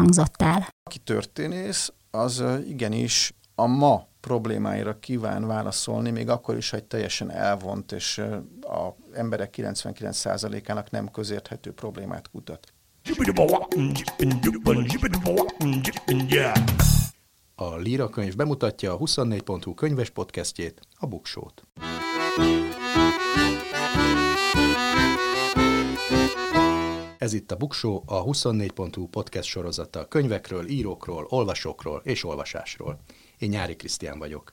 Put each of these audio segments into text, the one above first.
hangzott el. Aki történész, az igenis a ma problémáira kíván válaszolni, még akkor is, hogy teljesen elvont, és a emberek 99%-ának nem közérthető problémát kutat. A Líra könyv bemutatja a 24.hu könyves podcastjét, a Buksót. Ez itt a Buksó, a 24.hu podcast sorozata könyvekről, írókról, olvasókról és olvasásról. Én Nyári Krisztián vagyok.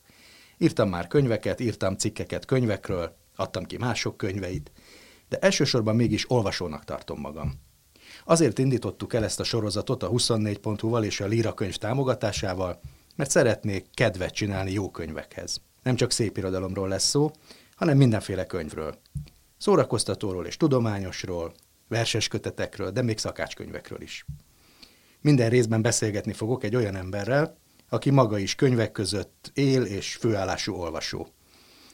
Írtam már könyveket, írtam cikkeket könyvekről, adtam ki mások könyveit, de elsősorban mégis olvasónak tartom magam. Azért indítottuk el ezt a sorozatot a 24.hu-val és a Líra könyv támogatásával, mert szeretnék kedvet csinálni jó könyvekhez. Nem csak szép irodalomról lesz szó, hanem mindenféle könyvről. Szórakoztatóról és tudományosról, verses kötetekről, de még szakácskönyvekről is. Minden részben beszélgetni fogok egy olyan emberrel, aki maga is könyvek között él és főállású olvasó.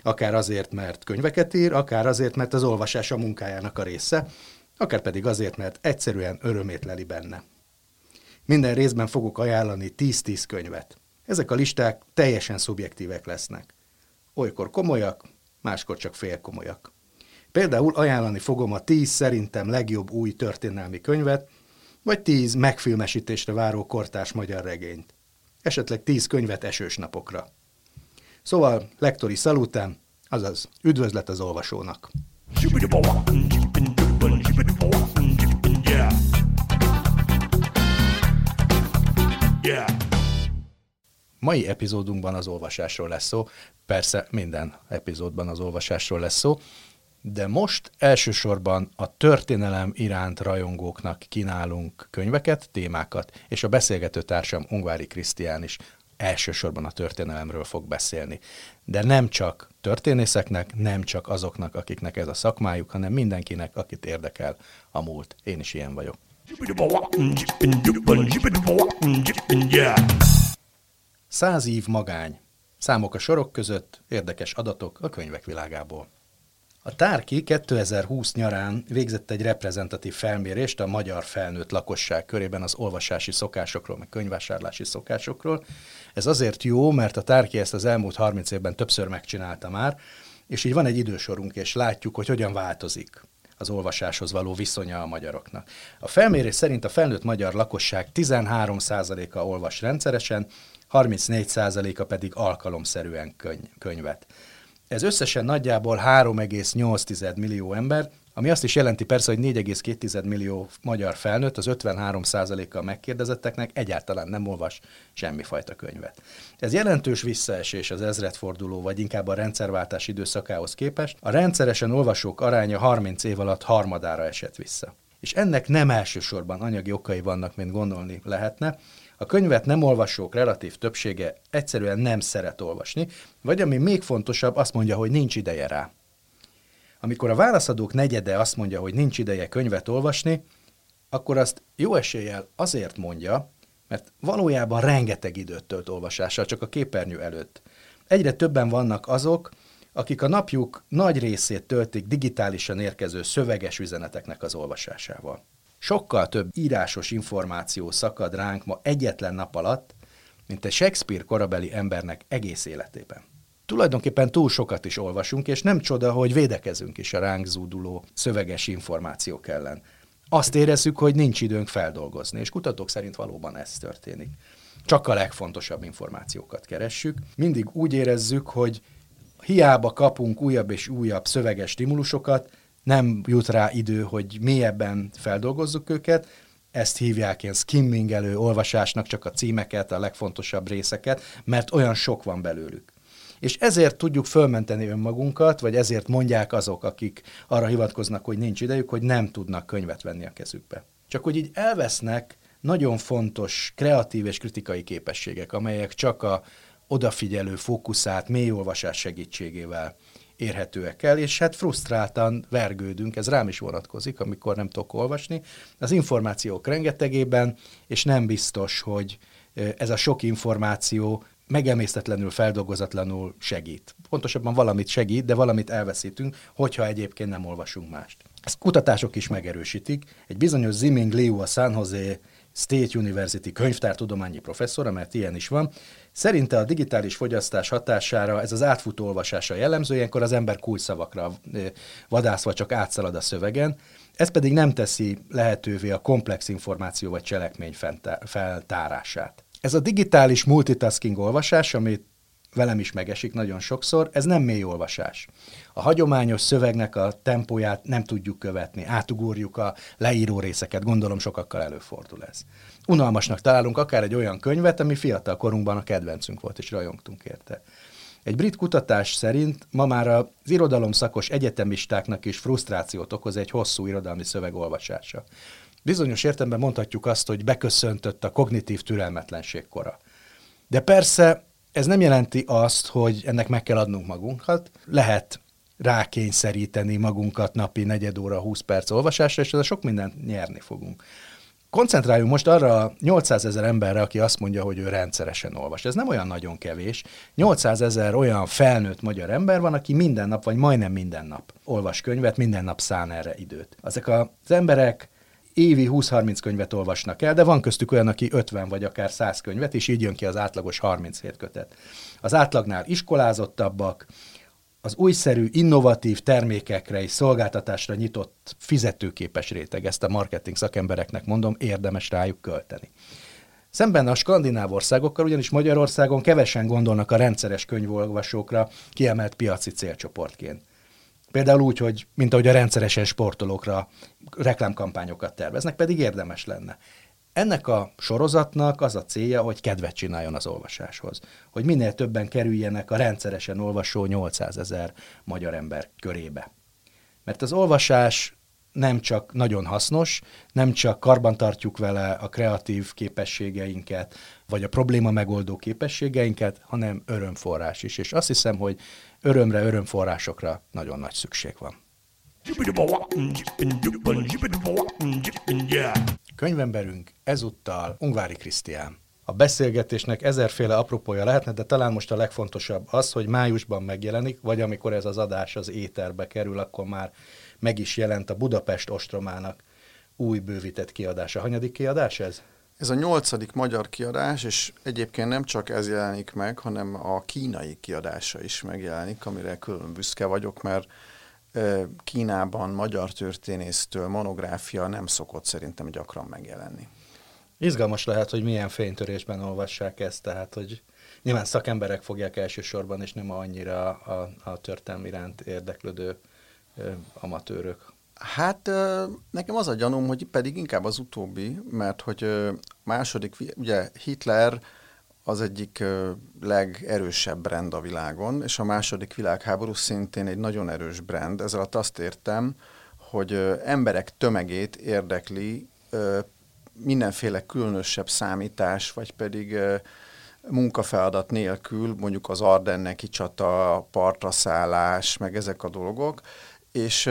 Akár azért, mert könyveket ír, akár azért, mert az olvasás a munkájának a része, akár pedig azért, mert egyszerűen örömét leli benne. Minden részben fogok ajánlani 10-10 könyvet. Ezek a listák teljesen szubjektívek lesznek. Olykor komolyak, máskor csak félkomolyak. Például ajánlani fogom a tíz szerintem legjobb új történelmi könyvet, vagy tíz megfilmesítésre váró kortárs magyar regényt. Esetleg tíz könyvet esős napokra. Szóval lektori szalután, azaz üdvözlet az olvasónak. Mai epizódunkban az olvasásról lesz szó, persze minden epizódban az olvasásról lesz szó, de most elsősorban a történelem iránt rajongóknak kínálunk könyveket, témákat, és a beszélgető társam Ungvári Krisztián is elsősorban a történelemről fog beszélni. De nem csak történészeknek, nem csak azoknak, akiknek ez a szakmájuk, hanem mindenkinek, akit érdekel a múlt. Én is ilyen vagyok. Száz év magány. Számok a sorok között, érdekes adatok a könyvek világából. A Tárki 2020 nyarán végzett egy reprezentatív felmérést a magyar felnőtt lakosság körében az olvasási szokásokról, meg könyvvásárlási szokásokról. Ez azért jó, mert a Tárki ezt az elmúlt 30 évben többször megcsinálta már, és így van egy idősorunk, és látjuk, hogy hogyan változik az olvasáshoz való viszonya a magyaroknak. A felmérés szerint a felnőtt magyar lakosság 13%-a olvas rendszeresen, 34%-a pedig alkalomszerűen könyv, könyvet. Ez összesen nagyjából 3,8 millió ember, ami azt is jelenti persze, hogy 4,2 millió magyar felnőtt, az 53%-kal megkérdezetteknek egyáltalán nem olvas semmifajta könyvet. Ez jelentős visszaesés az ezredforduló, vagy inkább a rendszerváltás időszakához képest. A rendszeresen olvasók aránya 30 év alatt harmadára esett vissza. És ennek nem elsősorban anyagi okai vannak, mint gondolni lehetne, a könyvet nem olvasók relatív többsége egyszerűen nem szeret olvasni, vagy ami még fontosabb, azt mondja, hogy nincs ideje rá. Amikor a válaszadók negyede azt mondja, hogy nincs ideje könyvet olvasni, akkor azt jó eséllyel azért mondja, mert valójában rengeteg időt tölt olvasással, csak a képernyő előtt. Egyre többen vannak azok, akik a napjuk nagy részét töltik digitálisan érkező szöveges üzeneteknek az olvasásával. Sokkal több írásos információ szakad ránk ma egyetlen nap alatt, mint egy Shakespeare korabeli embernek egész életében. Tulajdonképpen túl sokat is olvasunk, és nem csoda, hogy védekezünk is a ránk zúduló szöveges információk ellen. Azt érezzük, hogy nincs időnk feldolgozni, és kutatók szerint valóban ez történik. Csak a legfontosabb információkat keressük. Mindig úgy érezzük, hogy hiába kapunk újabb és újabb szöveges stimulusokat, nem jut rá idő, hogy mélyebben feldolgozzuk őket, ezt hívják ilyen skimmingelő olvasásnak, csak a címeket, a legfontosabb részeket, mert olyan sok van belőlük. És ezért tudjuk fölmenteni önmagunkat, vagy ezért mondják azok, akik arra hivatkoznak, hogy nincs idejük, hogy nem tudnak könyvet venni a kezükbe. Csak hogy így elvesznek nagyon fontos kreatív és kritikai képességek, amelyek csak a odafigyelő, fókuszált, mélyolvasás segítségével érhetőek el, és hát frusztráltan vergődünk, ez rám is vonatkozik, amikor nem tudok olvasni, az információk rengetegében, és nem biztos, hogy ez a sok információ megemésztetlenül, feldolgozatlanul segít. Pontosabban valamit segít, de valamit elveszítünk, hogyha egyébként nem olvasunk mást. Ezt kutatások is megerősítik. Egy bizonyos Ziming Liu a San Jose State University könyvtártudományi professzora, mert ilyen is van, szerinte a digitális fogyasztás hatására ez az átfutó olvasása jellemző, ilyenkor az ember kulcsszavakra vadászva csak átszalad a szövegen, ez pedig nem teszi lehetővé a komplex információ vagy cselekmény feltárását. Ez a digitális multitasking olvasás, amit velem is megesik nagyon sokszor, ez nem mély olvasás. A hagyományos szövegnek a tempóját nem tudjuk követni, átugorjuk a leíró részeket, gondolom sokakkal előfordul ez. Unalmasnak találunk akár egy olyan könyvet, ami fiatal korunkban a kedvencünk volt, és rajongtunk érte. Egy brit kutatás szerint ma már az irodalom szakos egyetemistáknak is frusztrációt okoz egy hosszú irodalmi szöveg olvasása. Bizonyos értelemben mondhatjuk azt, hogy beköszöntött a kognitív türelmetlenség kora. De persze ez nem jelenti azt, hogy ennek meg kell adnunk magunkat. Lehet rákényszeríteni magunkat napi negyed óra, 20 perc olvasásra, és ezzel sok mindent nyerni fogunk. Koncentráljunk most arra a 800 ezer emberre, aki azt mondja, hogy ő rendszeresen olvas. Ez nem olyan nagyon kevés. 800 ezer olyan felnőtt magyar ember van, aki minden nap, vagy majdnem minden nap olvas könyvet, minden nap szán erre időt. Ezek az emberek évi 20-30 könyvet olvasnak el, de van köztük olyan, aki 50 vagy akár 100 könyvet, és így jön ki az átlagos 37 kötet. Az átlagnál iskolázottabbak, az újszerű, innovatív termékekre és szolgáltatásra nyitott fizetőképes réteg, ezt a marketing szakembereknek mondom, érdemes rájuk költeni. Szemben a skandináv országokkal, ugyanis Magyarországon kevesen gondolnak a rendszeres könyvolvasókra kiemelt piaci célcsoportként. Például úgy, hogy mint ahogy a rendszeresen sportolókra reklámkampányokat terveznek, pedig érdemes lenne. Ennek a sorozatnak az a célja, hogy kedvet csináljon az olvasáshoz. Hogy minél többen kerüljenek a rendszeresen olvasó 800 ezer magyar ember körébe. Mert az olvasás nem csak nagyon hasznos, nem csak karbantartjuk vele a kreatív képességeinket, vagy a probléma megoldó képességeinket, hanem örömforrás is. És azt hiszem, hogy örömre, örömforrásokra nagyon nagy szükség van. Könyvemberünk ezúttal Ungvári Krisztián. A beszélgetésnek ezerféle apropója lehetne, de talán most a legfontosabb az, hogy májusban megjelenik, vagy amikor ez az adás az éterbe kerül, akkor már meg is jelent a Budapest Ostromának új bővített kiadása. Hanyadik kiadás ez? Ez a nyolcadik magyar kiadás, és egyébként nem csak ez jelenik meg, hanem a kínai kiadása is megjelenik, amire külön büszke vagyok, mert Kínában magyar történésztől monográfia nem szokott szerintem gyakran megjelenni. Izgalmas lehet, hogy milyen fénytörésben olvassák ezt, tehát hogy nyilván szakemberek fogják elsősorban, és nem annyira a, a történelmi iránt érdeklődő amatőrök. Hát nekem az a gyanúm, hogy pedig inkább az utóbbi, mert hogy második, ugye Hitler az egyik legerősebb brand a világon, és a második világháború szintén egy nagyon erős brand. Ezzel alatt azt értem, hogy emberek tömegét érdekli mindenféle különösebb számítás, vagy pedig munkafeladat nélkül, mondjuk az Ardenneki csata, partraszállás, meg ezek a dolgok, és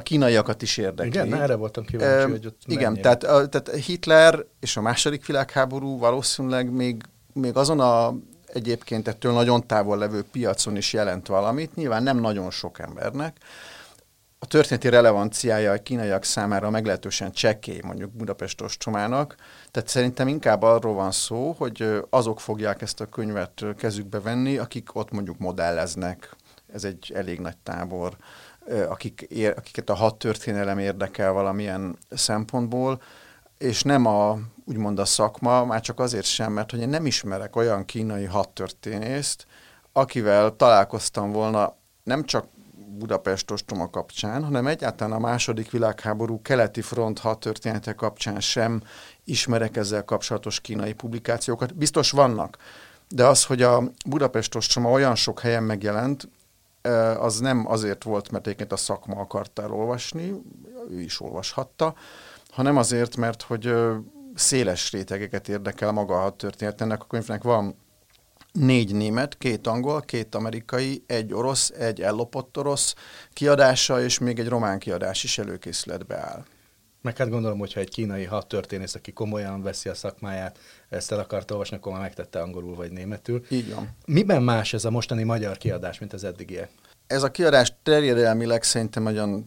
a kínaiakat is érdekli. Igen, erre voltam kíváncsi, e, hogy ott Igen, tehát, a, tehát Hitler és a második világháború valószínűleg még, még azon a egyébként ettől nagyon távol levő piacon is jelent valamit, nyilván nem nagyon sok embernek. A történeti relevanciája a kínaiak számára meglehetősen csekély, mondjuk Budapest ostromának, tehát szerintem inkább arról van szó, hogy azok fogják ezt a könyvet kezükbe venni, akik ott mondjuk modelleznek, ez egy elég nagy tábor, akik, akiket a hat történelem érdekel valamilyen szempontból, és nem a, úgymond a szakma, már csak azért sem, mert hogy én nem ismerek olyan kínai hadtörténészt, akivel találkoztam volna nem csak Budapest ostroma kapcsán, hanem egyáltalán a második világháború keleti front hadtörténete kapcsán sem ismerek ezzel kapcsolatos kínai publikációkat. Biztos vannak, de az, hogy a Budapest ostroma olyan sok helyen megjelent, az nem azért volt, mert egyébként a szakma akarta elolvasni, ő is olvashatta, hanem azért, mert hogy széles rétegeket érdekel maga a történet. Ennek a könyvnek van négy német, két angol, két amerikai, egy orosz, egy ellopott orosz kiadása, és még egy román kiadás is előkészületbe áll. Meg hát gondolom, hogyha egy kínai hadtörténész, aki komolyan veszi a szakmáját, ezt el akart olvasni, akkor már megtette angolul vagy németül. Így van. Miben más ez a mostani magyar kiadás, mint az eddigiek? Ez a kiadás terjedelmileg szerintem olyan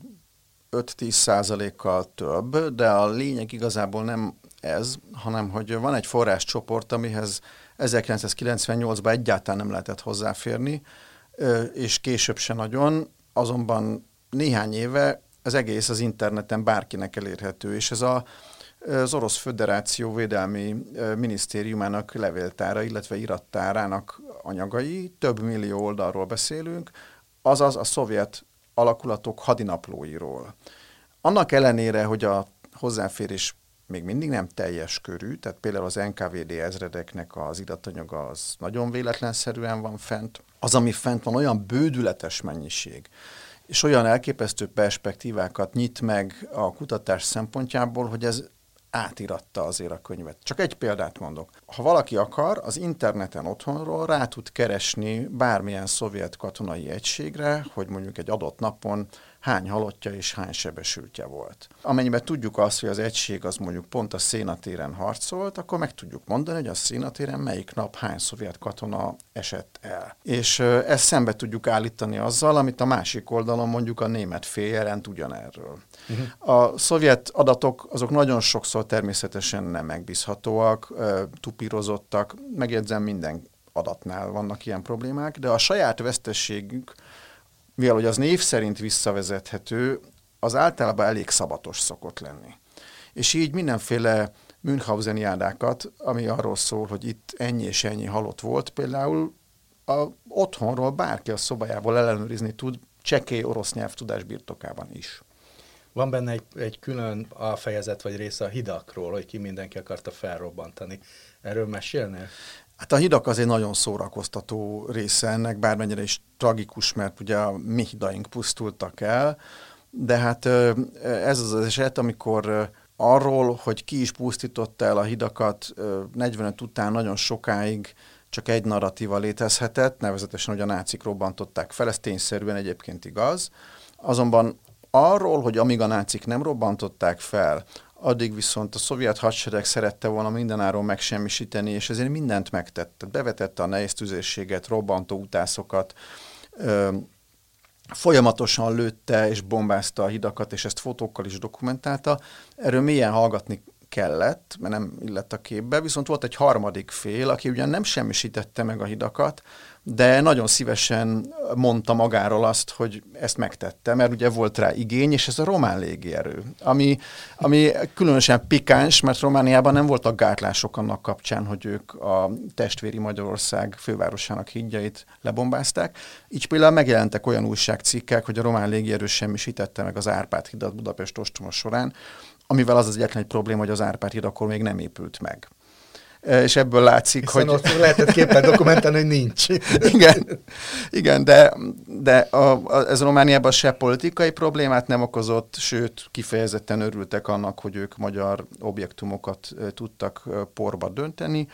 5-10 százalékkal több, de a lényeg igazából nem ez, hanem hogy van egy forráscsoport, amihez 1998-ban egyáltalán nem lehetett hozzáférni, és később se nagyon, azonban néhány éve az egész az interneten bárkinek elérhető, és ez a, az Orosz Föderáció Védelmi Minisztériumának levéltára, illetve irattárának anyagai, több millió oldalról beszélünk, azaz a szovjet alakulatok hadinaplóiról. Annak ellenére, hogy a hozzáférés még mindig nem teljes körű, tehát például az NKVD ezredeknek az iratanyaga az nagyon véletlenszerűen van fent. Az, ami fent van, olyan bődületes mennyiség, és olyan elképesztő perspektívákat nyit meg a kutatás szempontjából, hogy ez átiratta azért a könyvet. Csak egy példát mondok. Ha valaki akar, az interneten otthonról rá tud keresni bármilyen szovjet katonai egységre, hogy mondjuk egy adott napon hány halottja és hány sebesültje volt. Amennyiben tudjuk azt, hogy az egység az mondjuk pont a szénatéren harcolt, akkor meg tudjuk mondani, hogy a szénatéren melyik nap hány szovjet katona esett el. És ezt szembe tudjuk állítani azzal, amit a másik oldalon mondjuk a német fél jelent ugyanerről. Uh-huh. A szovjet adatok azok nagyon sokszor természetesen nem megbízhatóak, tupírozottak, megjegyzem minden adatnál vannak ilyen problémák, de a saját vesztességük mivel hogy az név szerint visszavezethető, az általában elég szabatos szokott lenni. És így mindenféle Münchhausen jádákat, ami arról szól, hogy itt ennyi és ennyi halott volt, például a otthonról bárki a szobájából ellenőrizni tud, csekély orosz nyelvtudás birtokában is. Van benne egy, egy külön alfejezet vagy része a hidakról, hogy ki mindenki akarta felrobbantani. Erről mesélnél? Hát a hidak azért nagyon szórakoztató része ennek, bármennyire is tragikus, mert ugye a mi hidaink pusztultak el, de hát ez az az eset, amikor arról, hogy ki is pusztította el a hidakat 45 után nagyon sokáig csak egy narratíva létezhetett, nevezetesen, hogy a nácik robbantották fel, ez tényszerűen egyébként igaz. Azonban arról, hogy amíg a nácik nem robbantották fel, addig viszont a szovjet hadsereg szerette volna mindenáron megsemmisíteni, és ezért mindent megtette. Bevetette a nehéz tüzérséget, robbantó utászokat, ö, folyamatosan lőtte és bombázta a hidakat, és ezt fotókkal is dokumentálta. Erről mélyen hallgatni kellett, mert nem illett a képbe, viszont volt egy harmadik fél, aki ugyan nem semmisítette meg a hidakat, de nagyon szívesen mondta magáról azt, hogy ezt megtette, mert ugye volt rá igény, és ez a román légierő, ami, ami különösen pikáns, mert Romániában nem voltak gátlások annak kapcsán, hogy ők a testvéri Magyarország fővárosának hídjait lebombázták. Így például megjelentek olyan újságcikkek, hogy a román légierő semmisítette meg az Árpád hidat Budapest ostroma során, amivel az az egyetlen egy probléma, hogy az Árpád híd akkor még nem épült meg és ebből látszik, Hiszen hogy... ott lehetett képen dokumentálni, hogy nincs. igen, igen, de, de a, a, ez Romániában se politikai problémát nem okozott, sőt, kifejezetten örültek annak, hogy ők magyar objektumokat tudtak porba dönteni.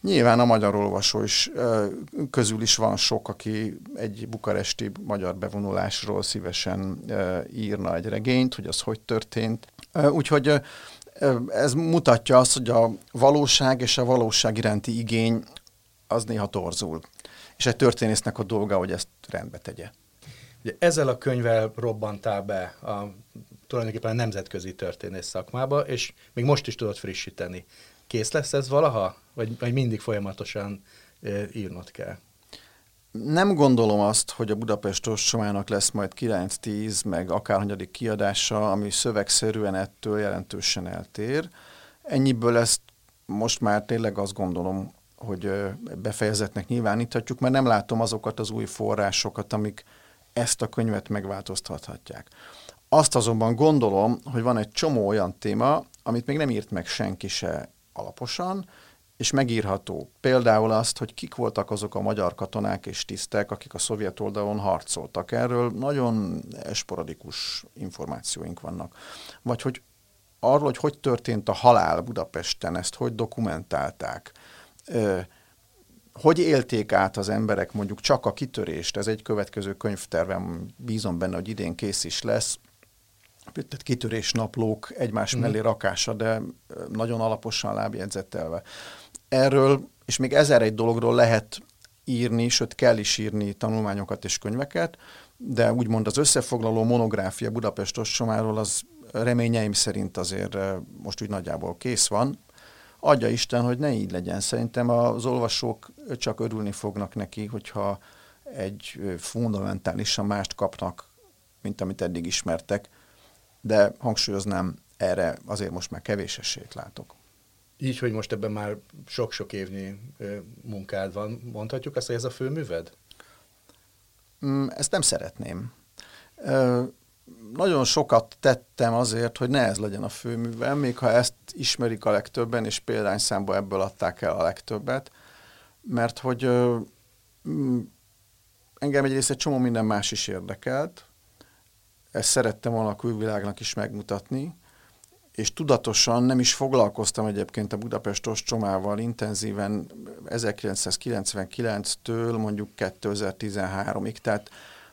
Nyilván a magyar olvasó is közül is van sok, aki egy bukaresti magyar bevonulásról szívesen írna egy regényt, hogy az hogy történt. Úgyhogy ez mutatja azt, hogy a valóság és a valóság iránti igény az néha torzul. És egy történésznek a dolga, hogy ezt rendbe tegye. Ugye ezzel a könyvvel robbantál be a, tulajdonképpen a nemzetközi történész szakmába, és még most is tudod frissíteni. Kész lesz ez valaha? Vagy, vagy mindig folyamatosan e, írnod kell? Nem gondolom azt, hogy a Budapest Ostomának lesz majd 9-10, meg akárhanyadik kiadása, ami szövegszerűen ettől jelentősen eltér. Ennyiből ezt most már tényleg azt gondolom, hogy befejezetnek nyilváníthatjuk, mert nem látom azokat az új forrásokat, amik ezt a könyvet megváltoztathatják. Azt azonban gondolom, hogy van egy csomó olyan téma, amit még nem írt meg senki se alaposan, és megírható. Például azt, hogy kik voltak azok a magyar katonák és tisztek, akik a szovjet oldalon harcoltak. Erről nagyon esporadikus információink vannak. Vagy hogy arról, hogy hogy történt a halál Budapesten, ezt hogy dokumentálták, hogy élték át az emberek mondjuk csak a kitörést, ez egy következő könyvtervem, bízom benne, hogy idén kész is lesz, tehát kitörés naplók egymás mm. mellé rakása, de nagyon alaposan lábjegyzetelve. Erről, és még ezer egy dologról lehet írni, sőt kell is írni tanulmányokat és könyveket, de úgymond az összefoglaló monográfia Budapest ostomáról az reményeim szerint azért most úgy nagyjából kész van. Adja Isten, hogy ne így legyen. Szerintem az olvasók csak örülni fognak neki, hogyha egy fundamentálisan mást kapnak, mint amit eddig ismertek, de hangsúlyoznám, erre azért most már kevés esélyt látok. Így, hogy most ebben már sok-sok évnyi munkád van, mondhatjuk azt, hogy ez a főműved? Mm, ezt nem szeretném. Nagyon sokat tettem azért, hogy ne ez legyen a főművem, még ha ezt ismerik a legtöbben, és példányszámba ebből adták el a legtöbbet, mert hogy mm, engem egyrészt egy csomó minden más is érdekelt, ezt szerettem volna a külvilágnak is megmutatni, és tudatosan nem is foglalkoztam egyébként a Budapest ostromával intenzíven 1999-től mondjuk 2013-ig, tehát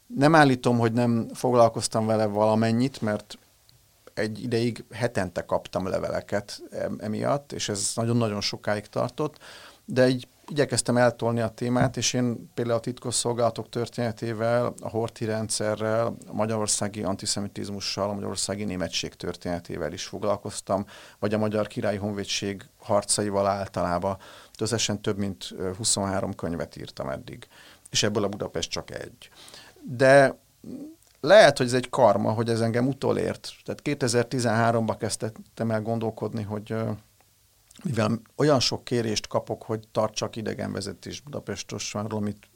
nem állítom, hogy nem foglalkoztam vele valamennyit, mert egy ideig hetente kaptam leveleket emiatt, és ez nagyon-nagyon sokáig tartott, de egy igyekeztem eltolni a témát, és én például a titkosszolgálatok történetével, a horti rendszerrel, a magyarországi antiszemitizmussal, a magyarországi németség történetével is foglalkoztam, vagy a Magyar Királyi Honvédség harcaival általában. Összesen több mint 23 könyvet írtam eddig, és ebből a Budapest csak egy. De lehet, hogy ez egy karma, hogy ez engem utolért. Tehát 2013-ban kezdtem el gondolkodni, hogy mivel olyan sok kérést kapok, hogy tartsak idegenvezetés Budapestosvárról, amit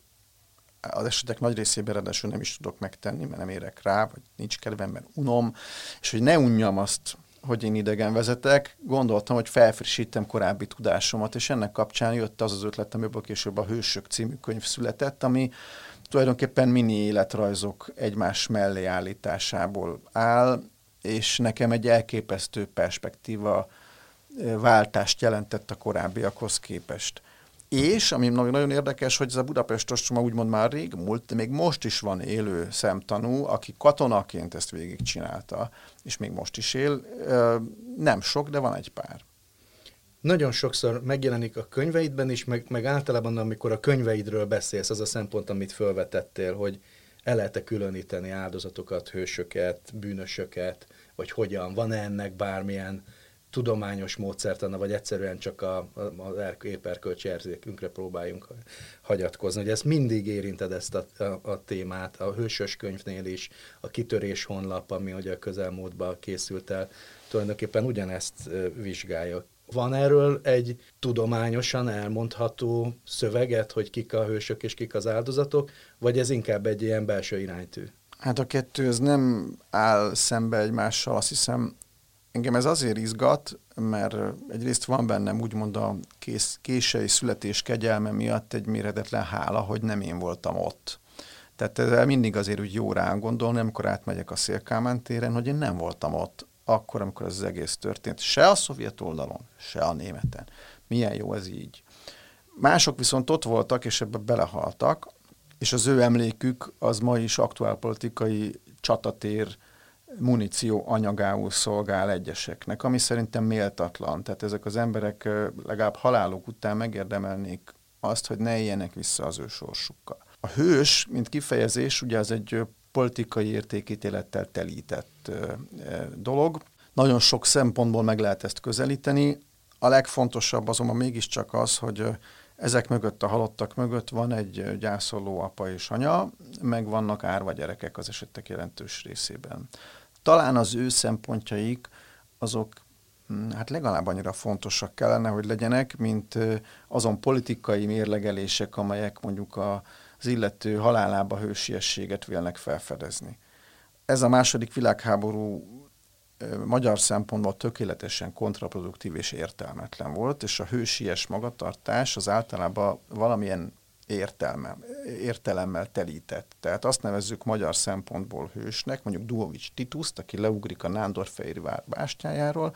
az esetek nagy részében ráadásul nem is tudok megtenni, mert nem érek rá, vagy nincs kedvem, mert unom, és hogy ne unjam azt, hogy én idegen vezetek, gondoltam, hogy felfrissítem korábbi tudásomat, és ennek kapcsán jött az az ötlet, amiből később a Hősök című könyv született, ami tulajdonképpen mini életrajzok egymás mellé állításából áll, és nekem egy elképesztő perspektíva váltást jelentett a korábbiakhoz képest. És, ami nagyon érdekes, hogy ez a Budapest ostroma úgymond már rég múlt, de még most is van élő szemtanú, aki katonaként ezt végigcsinálta, és még most is él. Nem sok, de van egy pár. Nagyon sokszor megjelenik a könyveidben is, meg, meg általában, amikor a könyveidről beszélsz, az a szempont, amit felvetettél, hogy el lehet-e különíteni áldozatokat, hősöket, bűnösöket, vagy hogyan, van-e ennek bármilyen tudományos módszertana, vagy egyszerűen csak a, a, az éperkölcsi érzékünkre próbáljunk hagyatkozni. Hogy ezt mindig érinted ezt a, a, a témát, a hősös könyvnél is, a kitörés honlap, ami ugye a közelmúltban készült el, tulajdonképpen ugyanezt vizsgálja. Van erről egy tudományosan elmondható szöveget, hogy kik a hősök és kik az áldozatok, vagy ez inkább egy ilyen belső iránytű? Hát a kettő ez nem áll szembe egymással, azt hiszem Engem ez azért izgat, mert egyrészt van bennem úgymond a kész, késői születés kegyelme miatt egy méretetlen hála, hogy nem én voltam ott. Tehát ezzel mindig azért úgy jó rá gondolni, amikor átmegyek a Szélkámán téren, hogy én nem voltam ott akkor, amikor ez az egész történt. Se a szovjet oldalon, se a németen. Milyen jó ez így. Mások viszont ott voltak, és ebbe belehaltak, és az ő emlékük az ma is aktuálpolitikai csatatér muníció anyagául szolgál egyeseknek, ami szerintem méltatlan. Tehát ezek az emberek legalább haláluk után megérdemelnék azt, hogy ne éljenek vissza az ő sorsukkal. A hős, mint kifejezés, ugye az egy politikai értékítélettel telített dolog. Nagyon sok szempontból meg lehet ezt közelíteni. A legfontosabb azonban mégiscsak az, hogy ezek mögött, a halottak mögött van egy gyászoló apa és anya, meg vannak árva gyerekek az esetek jelentős részében talán az ő szempontjaik azok hm, hát legalább annyira fontosak kellene, hogy legyenek, mint azon politikai mérlegelések, amelyek mondjuk az illető halálába hősiességet vélnek felfedezni. Ez a második világháború magyar szempontból tökéletesen kontraproduktív és értelmetlen volt, és a hősies magatartás az általában valamilyen értelme. értelemmel telített. Tehát azt nevezzük magyar szempontból hősnek, mondjuk Duovics Tituszt, aki leugrik a Nándorfehérvár bástyájáról,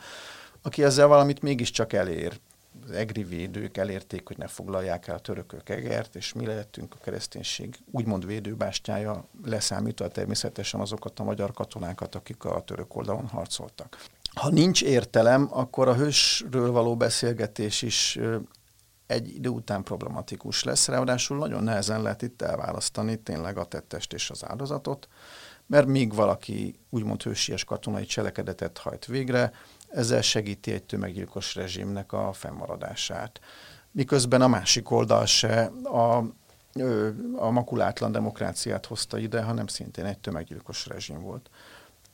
aki ezzel valamit mégiscsak elér. Az egri védők elérték, hogy ne foglalják el a törökök egert, és mi lehetünk a kereszténység úgymond védőbástyája, leszámítva természetesen azokat a magyar katonákat, akik a török oldalon harcoltak. Ha nincs értelem, akkor a hősről való beszélgetés is egy idő után problematikus lesz, ráadásul nagyon nehezen lehet itt elválasztani tényleg a tettest és az áldozatot, mert míg valaki úgymond hősies katonai cselekedetet hajt végre, ezzel segíti egy tömeggyilkos rezsimnek a fennmaradását. Miközben a másik oldal se a, a makulátlan demokráciát hozta ide, hanem szintén egy tömeggyilkos rezsim volt.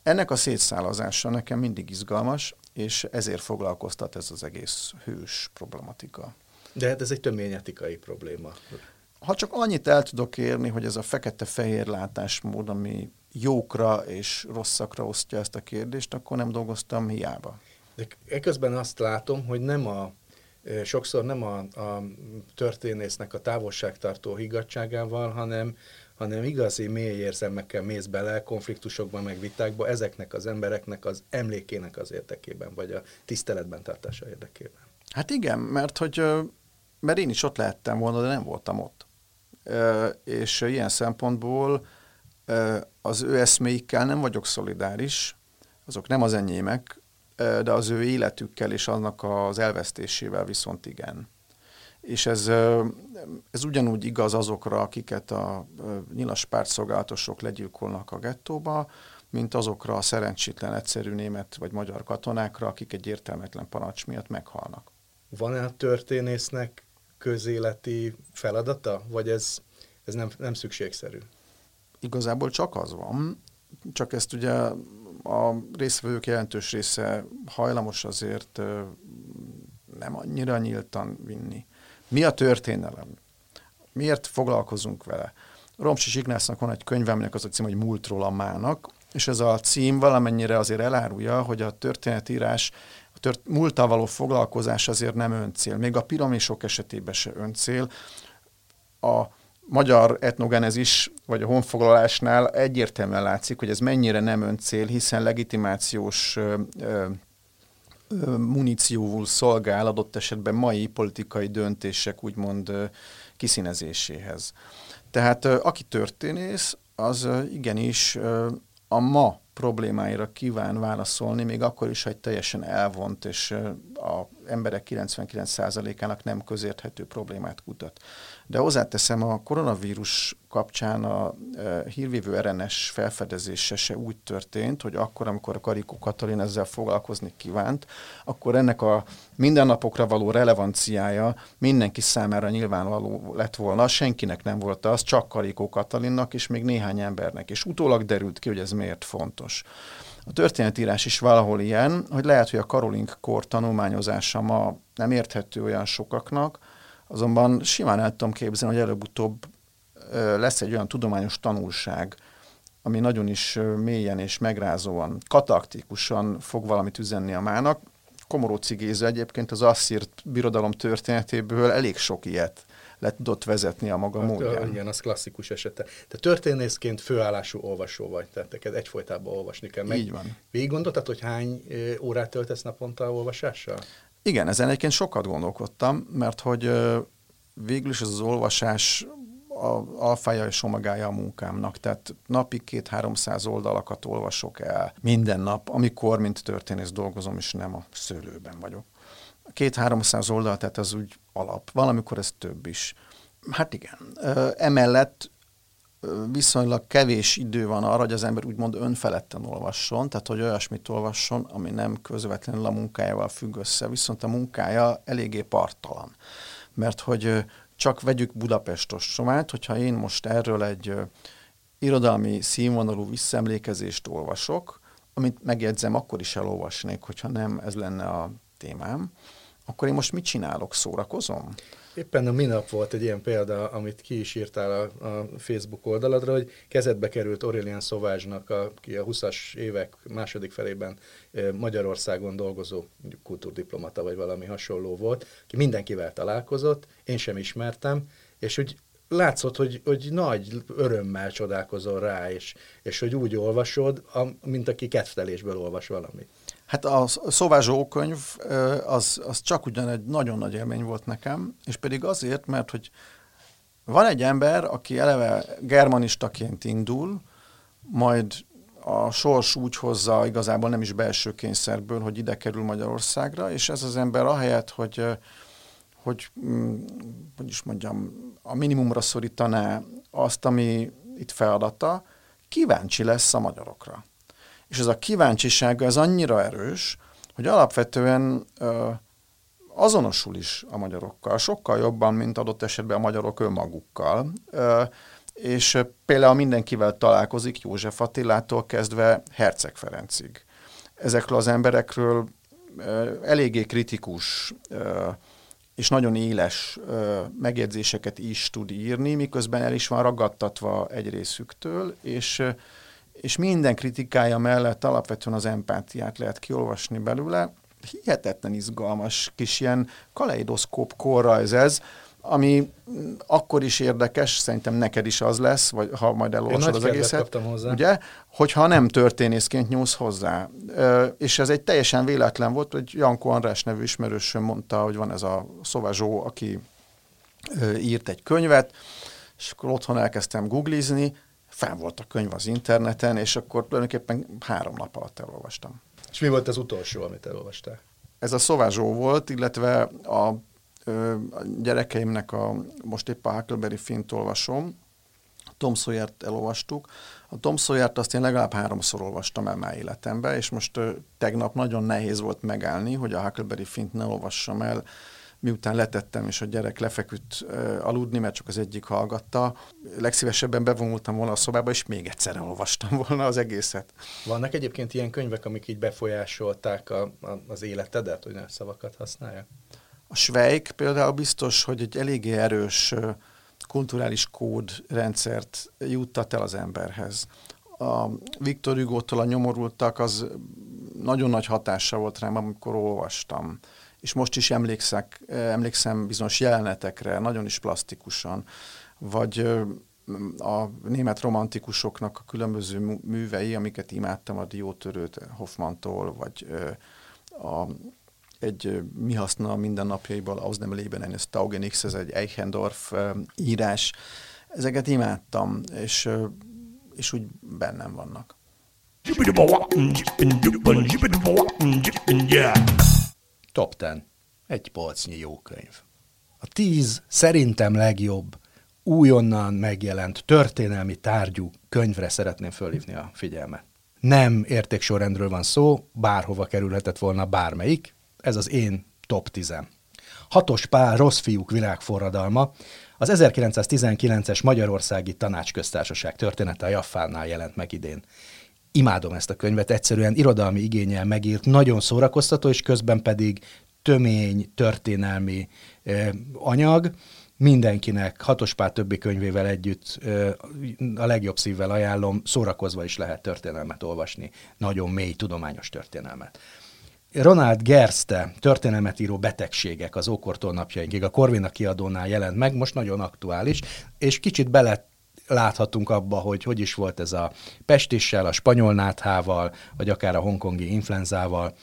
Ennek a szétszálazása nekem mindig izgalmas, és ezért foglalkoztat ez az egész hős problematika. De hát ez egy töményetikai probléma. Ha csak annyit el tudok érni, hogy ez a fekete-fehér látásmód, ami jókra és rosszakra osztja ezt a kérdést, akkor nem dolgoztam hiába. De ekközben azt látom, hogy nem a, sokszor nem a, a történésznek a távolságtartó higgadságával, hanem, hanem igazi mély érzelmekkel mész bele konfliktusokban, meg vitákba, ezeknek az embereknek az emlékének az érdekében, vagy a tiszteletben tartása érdekében. Hát igen, mert hogy mert én is ott lehettem volna, de nem voltam ott. És ilyen szempontból az ő eszméikkel nem vagyok szolidáris, azok nem az enyémek, de az ő életükkel és annak az elvesztésével viszont igen. És ez, ez ugyanúgy igaz azokra, akiket a nyilas pártszolgálatosok legyilkolnak a gettóba, mint azokra a szerencsétlen egyszerű német vagy magyar katonákra, akik egy értelmetlen parancs miatt meghalnak. Van-e a történésznek közéleti feladata, vagy ez, ez nem, nem szükségszerű? Igazából csak az van, csak ezt ugye a részvevők jelentős része hajlamos azért nem annyira nyíltan vinni. Mi a történelem? Miért foglalkozunk vele? Romsis Ignásznak van egy könyve, aminek az a cím, hogy Múltról a mának, és ez a cím valamennyire azért elárulja, hogy a történetírás a tört, múlttal való foglalkozás azért nem öncél. Még a piramisok esetében se öncél. A magyar etnogenezis, vagy a honfoglalásnál egyértelműen látszik, hogy ez mennyire nem öncél, hiszen legitimációs ö, ö, munícióvul szolgál adott esetben mai politikai döntések úgymond kiszínezéséhez. Tehát aki történész, az igenis a ma problémáira kíván válaszolni, még akkor is, hogy teljesen elvont és a emberek 99%-ának nem közérthető problémát kutat. De hozzáteszem, a koronavírus kapcsán a e, hírvívő RNS felfedezése se úgy történt, hogy akkor, amikor a Karikó Katalin ezzel foglalkozni kívánt, akkor ennek a mindennapokra való relevanciája mindenki számára nyilvánvaló lett volna, senkinek nem volt az, csak Karikó Katalinnak és még néhány embernek. És utólag derült ki, hogy ez miért fontos. A történetírás is valahol ilyen, hogy lehet, hogy a Karolink kor tanulmányozása ma nem érthető olyan sokaknak, azonban simán el tudom képzelni, hogy előbb-utóbb lesz egy olyan tudományos tanulság, ami nagyon is mélyen és megrázóan, kataktikusan fog valamit üzenni a mának. Komoróci Géza egyébként az asszírt birodalom történetéből elég sok ilyet le tudott vezetni a maga hát, módján. Igen, az klasszikus esete. Te történészként főállású olvasó vagy, tehát neked egyfolytában olvasni kell. Meg Így van. Végig gondoltad, hogy hány órát töltesz naponta a olvasással? Igen, ezen egyébként sokat gondolkodtam, mert hogy végül is az olvasás a alfája és omegája a munkámnak, tehát napi két-háromszáz oldalakat olvasok el minden nap, amikor, mint történész dolgozom, és nem a szőlőben vagyok. Két-háromszáz oldal, tehát az úgy alap. Valamikor ez több is. Hát igen. Emellett viszonylag kevés idő van arra, hogy az ember úgymond önfeledten olvasson, tehát hogy olyasmit olvasson, ami nem közvetlenül a munkájával függ össze, viszont a munkája eléggé partalan. Mert hogy csak vegyük Budapest ostromát, hogyha én most erről egy irodalmi színvonalú visszaemlékezést olvasok, amit megjegyzem, akkor is elolvasnék, hogyha nem ez lenne a témám, akkor én most mit csinálok? Szórakozom? Éppen a minap volt egy ilyen példa, amit ki is írtál a, a Facebook oldaladra, hogy kezedbe került Aurélien Szovázsnak, aki a 20-as évek második felében Magyarországon dolgozó kultúrdiplomata vagy valami hasonló volt, ki mindenkivel találkozott, én sem ismertem, és úgy látszott, hogy, hogy nagy örömmel csodálkozol rá, és, és hogy úgy olvasod, mint aki kettelésből olvas valamit. Hát a Szovázsó könyv az, az csak ugyan egy nagyon nagy élmény volt nekem, és pedig azért, mert hogy van egy ember, aki eleve germanistaként indul, majd a sors úgy hozza igazából nem is belső kényszerből, hogy ide kerül Magyarországra, és ez az ember ahelyett, hogy, hogy, mm, hogy is mondjam, a minimumra szorítaná azt, ami itt feladata, kíváncsi lesz a magyarokra. És ez a kíváncsisága ez annyira erős, hogy alapvetően ö, azonosul is a magyarokkal, sokkal jobban, mint adott esetben a magyarok önmagukkal. Ö, és például mindenkivel találkozik, József Attilától kezdve Herceg Ferencig. Ezekről az emberekről eléggé kritikus és nagyon éles megjegyzéseket is tud írni, miközben el is van ragadtatva egy részüktől, és, és minden kritikája mellett alapvetően az empátiát lehet kiolvasni belőle. Hihetetlen izgalmas kis ilyen kaleidoszkóp korrajz ez, ami akkor is érdekes, szerintem neked is az lesz, vagy ha majd elolvasod az egészet, hozzá. ugye, hogyha nem történészként nyúlsz hozzá. És ez egy teljesen véletlen volt, hogy Janko András nevű ismerősöm mondta, hogy van ez a Szovazsó, aki írt egy könyvet, és akkor otthon elkezdtem googlizni, fel volt a könyv az interneten, és akkor tulajdonképpen három nap alatt elolvastam. És mi volt az utolsó, amit elolvastál? Ez a Szovázsó volt, illetve a a gyerekeimnek a, most épp a Huckleberry Fint olvasom, Tom Sawyer-t elolvastuk. A Tom Sawyer-t azt én legalább háromszor olvastam el már életemben, és most ö, tegnap nagyon nehéz volt megállni, hogy a Huckleberry Fint ne olvassam el, miután letettem, és a gyerek lefeküdt aludni, mert csak az egyik hallgatta. Legszívesebben bevonultam volna a szobába, és még egyszer olvastam volna az egészet. Vannak egyébként ilyen könyvek, amik így befolyásolták a, a, az életedet, hogy ne szavakat használják? A Schweik például biztos, hogy egy eléggé erős kulturális kódrendszert juttat el az emberhez. A Viktor Hugo-tól a nyomorultak az nagyon nagy hatása volt rám, amikor olvastam. És most is emlékszek, emlékszem bizonyos jelenetekre, nagyon is plastikusan. Vagy a német romantikusoknak a különböző művei, amiket imádtam, a Diótörőt Hoffmantól, vagy a egy mi használ mindennapjaiból, az nem lében ez Taugenix, ez egy Eichendorf írás. Ezeket imádtam, és, és úgy bennem vannak. Top 10. Egy polcnyi jó könyv. A tíz szerintem legjobb újonnan megjelent történelmi tárgyú könyvre szeretném fölhívni a figyelmet. Nem értéksorrendről van szó, bárhova kerülhetett volna bármelyik, ez az én top 10 Hatos Pál Rossz fiúk világforradalma, az 1919-es Magyarországi Tanácsköztársaság története a Jaffánnál jelent meg idén. Imádom ezt a könyvet, egyszerűen irodalmi igényel megírt, nagyon szórakoztató, és közben pedig tömény, történelmi eh, anyag. Mindenkinek Hatos Pál többi könyvével együtt eh, a legjobb szívvel ajánlom, szórakozva is lehet történelmet olvasni, nagyon mély tudományos történelmet. Ronald Gerste történelmet író betegségek az ókortól napjainkig a Corvina kiadónál jelent meg, most nagyon aktuális, és kicsit bele láthatunk abba, hogy hogy is volt ez a pestissel, a spanyol náthával, vagy akár a hongkongi influenzával.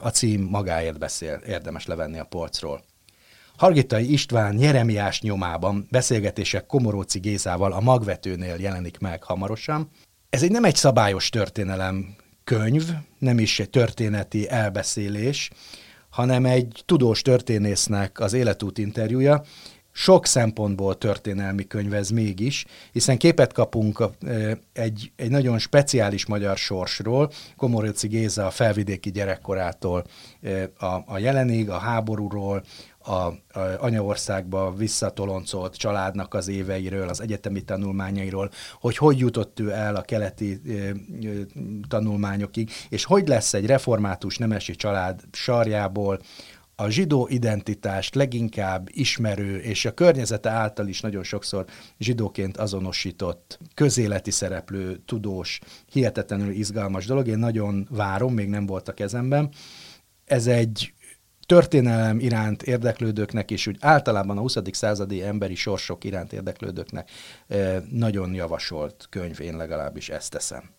A cím magáért beszél, érdemes levenni a polcról. Hargitai István Jeremiás nyomában beszélgetések Komoróci Gézával a magvetőnél jelenik meg hamarosan. Ez egy nem egy szabályos történelem könyv, nem is egy történeti elbeszélés, hanem egy tudós történésznek az életút interjúja, sok szempontból történelmi könyv ez mégis, hiszen képet kapunk egy, egy nagyon speciális magyar sorsról, Komorőci Géza a felvidéki gyerekkorától a, a jelenig, a háborúról, a, a anyaországba visszatoloncolt családnak az éveiről, az egyetemi tanulmányairól, hogy hogy jutott ő el a keleti e, e, tanulmányokig, és hogy lesz egy református nemesi család sarjából a zsidó identitást leginkább ismerő, és a környezete által is nagyon sokszor zsidóként azonosított közéleti szereplő, tudós, hihetetlenül izgalmas dolog. Én nagyon várom, még nem volt a kezemben. Ez egy történelem iránt érdeklődőknek és úgy általában a 20. századi emberi sorsok iránt érdeklődőknek nagyon javasolt könyv, én legalábbis ezt teszem.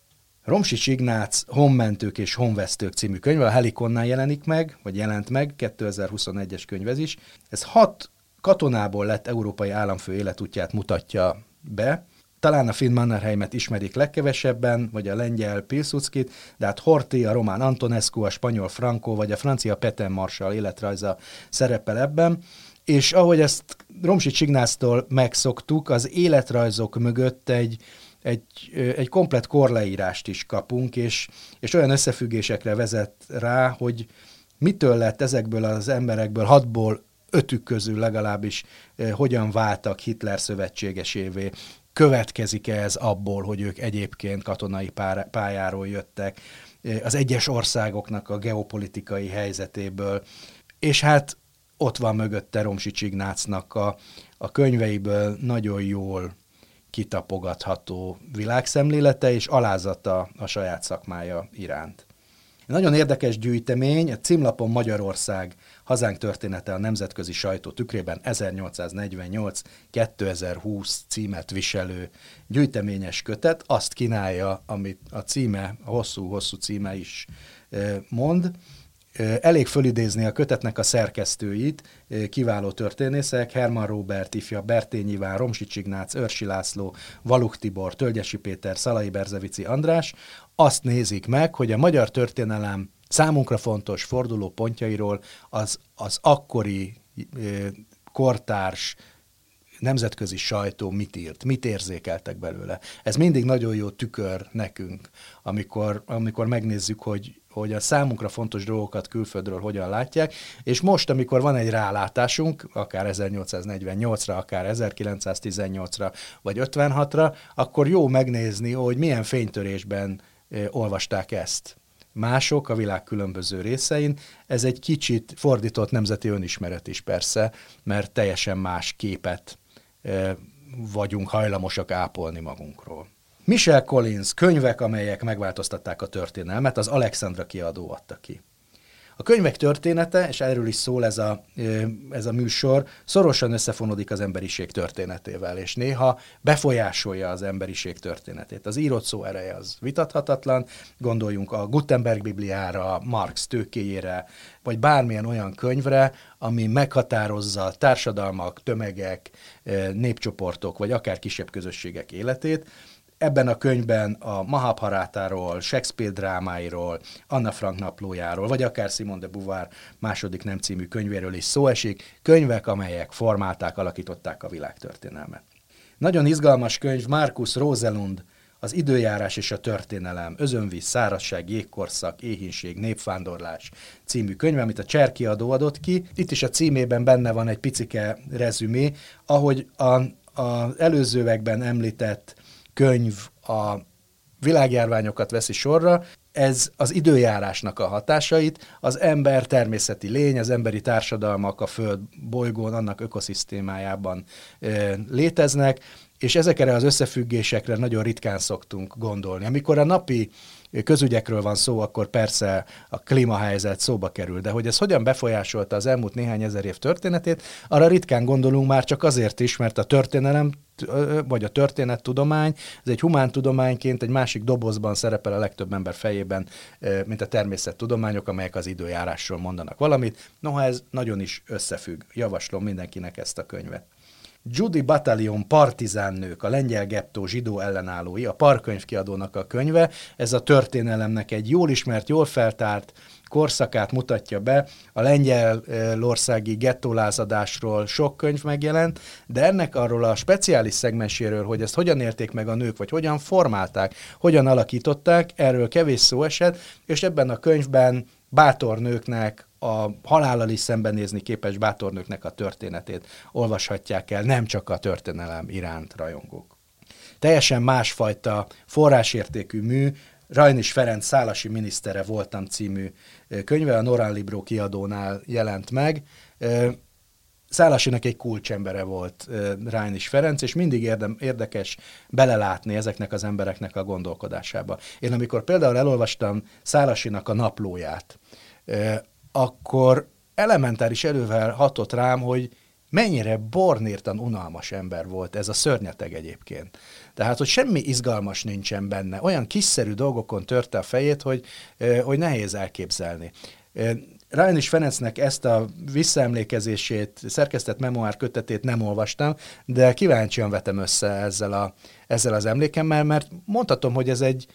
Romsics Ignác Honmentők és Honvesztők című könyve a Helikonnál jelenik meg, vagy jelent meg, 2021-es könyv ez is. Ez hat katonából lett európai államfő életútját mutatja be, talán a finn Mannerheimet ismerik legkevesebben, vagy a lengyel Pilsudskit, de hát Horthy, a román Antonescu, a spanyol Franco, vagy a francia Peten Marshall életrajza szerepel ebben. És ahogy ezt Romsi Csignásztól megszoktuk, az életrajzok mögött egy, egy, egy komplet korleírást is kapunk, és, és olyan összefüggésekre vezet rá, hogy mitől lett ezekből az emberekből, hatból ötük közül legalábbis hogyan váltak Hitler szövetségesévé, következik-e ez abból, hogy ők egyébként katonai pályáról jöttek, az egyes országoknak a geopolitikai helyzetéből, és hát ott van mögötte Romsi Csignácnak a, a könyveiből nagyon jól kitapogatható világszemlélete és alázata a saját szakmája iránt. Nagyon érdekes gyűjtemény, a címlapon Magyarország hazánk története a nemzetközi sajtó tükrében 1848-2020 címet viselő gyűjteményes kötet, azt kínálja, amit a címe, a hosszú-hosszú címe is mond, Elég fölidézni a kötetnek a szerkesztőit, kiváló történészek, Herman Robert, ifja Bertényi Iván, Romsics Ignác, Örsi László, Valuk Tibor, Tölgyesi Péter, Szalai Berzevici András, azt nézik meg, hogy a magyar történelem számunkra fontos forduló pontjairól az, az akkori kortárs nemzetközi sajtó mit írt, mit érzékeltek belőle. Ez mindig nagyon jó tükör nekünk, amikor, amikor megnézzük, hogy, hogy a számunkra fontos dolgokat külföldről hogyan látják, és most, amikor van egy rálátásunk, akár 1848-ra, akár 1918-ra, vagy 56-ra, akkor jó megnézni, hogy milyen fénytörésben olvasták ezt mások a világ különböző részein. Ez egy kicsit fordított nemzeti önismeret is persze, mert teljesen más képet vagyunk hajlamosak ápolni magunkról. Michel Collins könyvek, amelyek megváltoztatták a történelmet, az Alexandra kiadó adta ki. A könyvek története, és erről is szól ez a, ez a műsor, szorosan összefonódik az emberiség történetével, és néha befolyásolja az emberiség történetét. Az írott szó ereje az vitathatatlan, gondoljunk a Gutenberg Bibliára, Marx tőkéjére, vagy bármilyen olyan könyvre, ami meghatározza társadalmak, tömegek, népcsoportok, vagy akár kisebb közösségek életét, Ebben a könyvben a Mahabharátáról, Shakespeare drámáiról, Anna Frank naplójáról, vagy akár Simon de Beauvoir második nem című könyvéről is szó esik, könyvek, amelyek formálták, alakították a világtörténelmet. Nagyon izgalmas könyv Markus Roselund, az időjárás és a történelem, özönvíz, szárazság, jégkorszak, éhínség, népvándorlás című könyv, amit a Cserki adó adott ki. Itt is a címében benne van egy picike rezümé, ahogy a, az előzőekben említett könyv a világjárványokat veszi sorra, ez az időjárásnak a hatásait, az ember természeti lény, az emberi társadalmak a Föld bolygón, annak ökoszisztémájában e, léteznek, és ezekre az összefüggésekre nagyon ritkán szoktunk gondolni. Amikor a napi közügyekről van szó, akkor persze a klímahelyzet szóba kerül, de hogy ez hogyan befolyásolta az elmúlt néhány ezer év történetét, arra ritkán gondolunk már csak azért is, mert a történelem vagy a történettudomány, ez egy humántudományként egy másik dobozban szerepel a legtöbb ember fejében, mint a természettudományok, amelyek az időjárásról mondanak valamit. Noha ez nagyon is összefügg. Javaslom mindenkinek ezt a könyvet. Judy Battalion partizánnők, a lengyel gettó zsidó ellenállói, a Parkönyv kiadónak a könyve. Ez a történelemnek egy jól ismert, jól feltárt korszakát mutatja be. A lengyel országi gettólázadásról sok könyv megjelent, de ennek arról a speciális szegmenséről, hogy ezt hogyan érték meg a nők, vagy hogyan formálták, hogyan alakították, erről kevés szó esett, és ebben a könyvben bátor nőknek, a halállal is szembenézni képes bátornőknek a történetét olvashatják el, nem csak a történelem iránt rajongók. Teljesen másfajta forrásértékű mű, Rajnis Ferenc Szálasi minisztere voltam című könyve, a Norán Libro kiadónál jelent meg. Szálasinak egy kulcsembere volt Rajnis Ferenc, és mindig érdekes belelátni ezeknek az embereknek a gondolkodásába. Én amikor például elolvastam Szálasinak a naplóját, akkor elementáris elővel hatott rám, hogy mennyire bornírtan unalmas ember volt ez a szörnyeteg egyébként. Tehát, hogy semmi izgalmas nincsen benne. Olyan kiszerű dolgokon törte a fejét, hogy, hogy nehéz elképzelni. Rajnis Ferencnek ezt a visszaemlékezését, szerkesztett memoár kötetét nem olvastam, de kíváncsian vetem össze ezzel, a, ezzel az emlékemmel, mert mondhatom, hogy ez egy,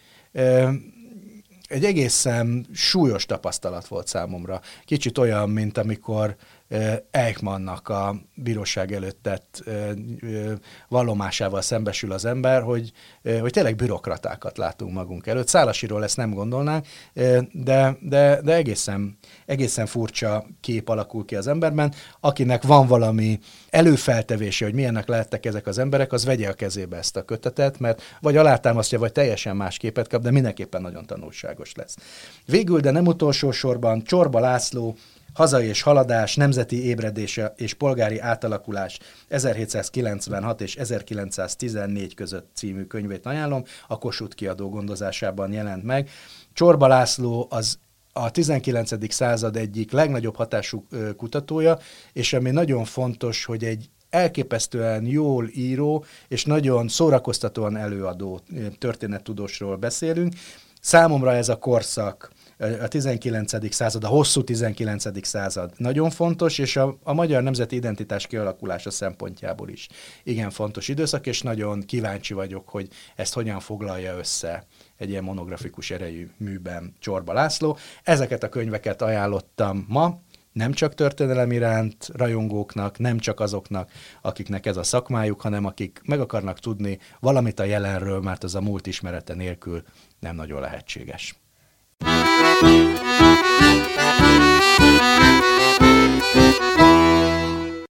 egy egészen súlyos tapasztalat volt számomra. Kicsit olyan, mint amikor Eichmannnak a bíróság előtt tett vallomásával szembesül az ember, hogy, hogy tényleg bürokratákat látunk magunk előtt. Szálasiról ezt nem gondolnánk, de, de, de egészen, egészen furcsa kép alakul ki az emberben. Akinek van valami előfeltevése, hogy milyennek lehettek ezek az emberek, az vegye a kezébe ezt a kötetet, mert vagy alátámasztja, vagy teljesen más képet kap, de mindenképpen nagyon tanulságos lesz. Végül, de nem utolsó sorban, Csorba László Hazai és haladás, nemzeti ébredése és polgári átalakulás 1796 és 1914 között című könyvét ajánlom, a Kossuth kiadó gondozásában jelent meg. Csorba László az a 19. század egyik legnagyobb hatású kutatója, és ami nagyon fontos, hogy egy elképesztően jól író és nagyon szórakoztatóan előadó történettudósról beszélünk. Számomra ez a korszak a 19. század, a hosszú 19. század nagyon fontos, és a, a magyar nemzeti identitás kialakulása szempontjából is igen fontos időszak, és nagyon kíváncsi vagyok, hogy ezt hogyan foglalja össze egy ilyen monografikus erejű műben Csorba László. Ezeket a könyveket ajánlottam ma, nem csak történelem iránt rajongóknak, nem csak azoknak, akiknek ez a szakmájuk, hanem akik meg akarnak tudni valamit a jelenről, mert az a múlt ismerete nélkül nem nagyon lehetséges. Thank you.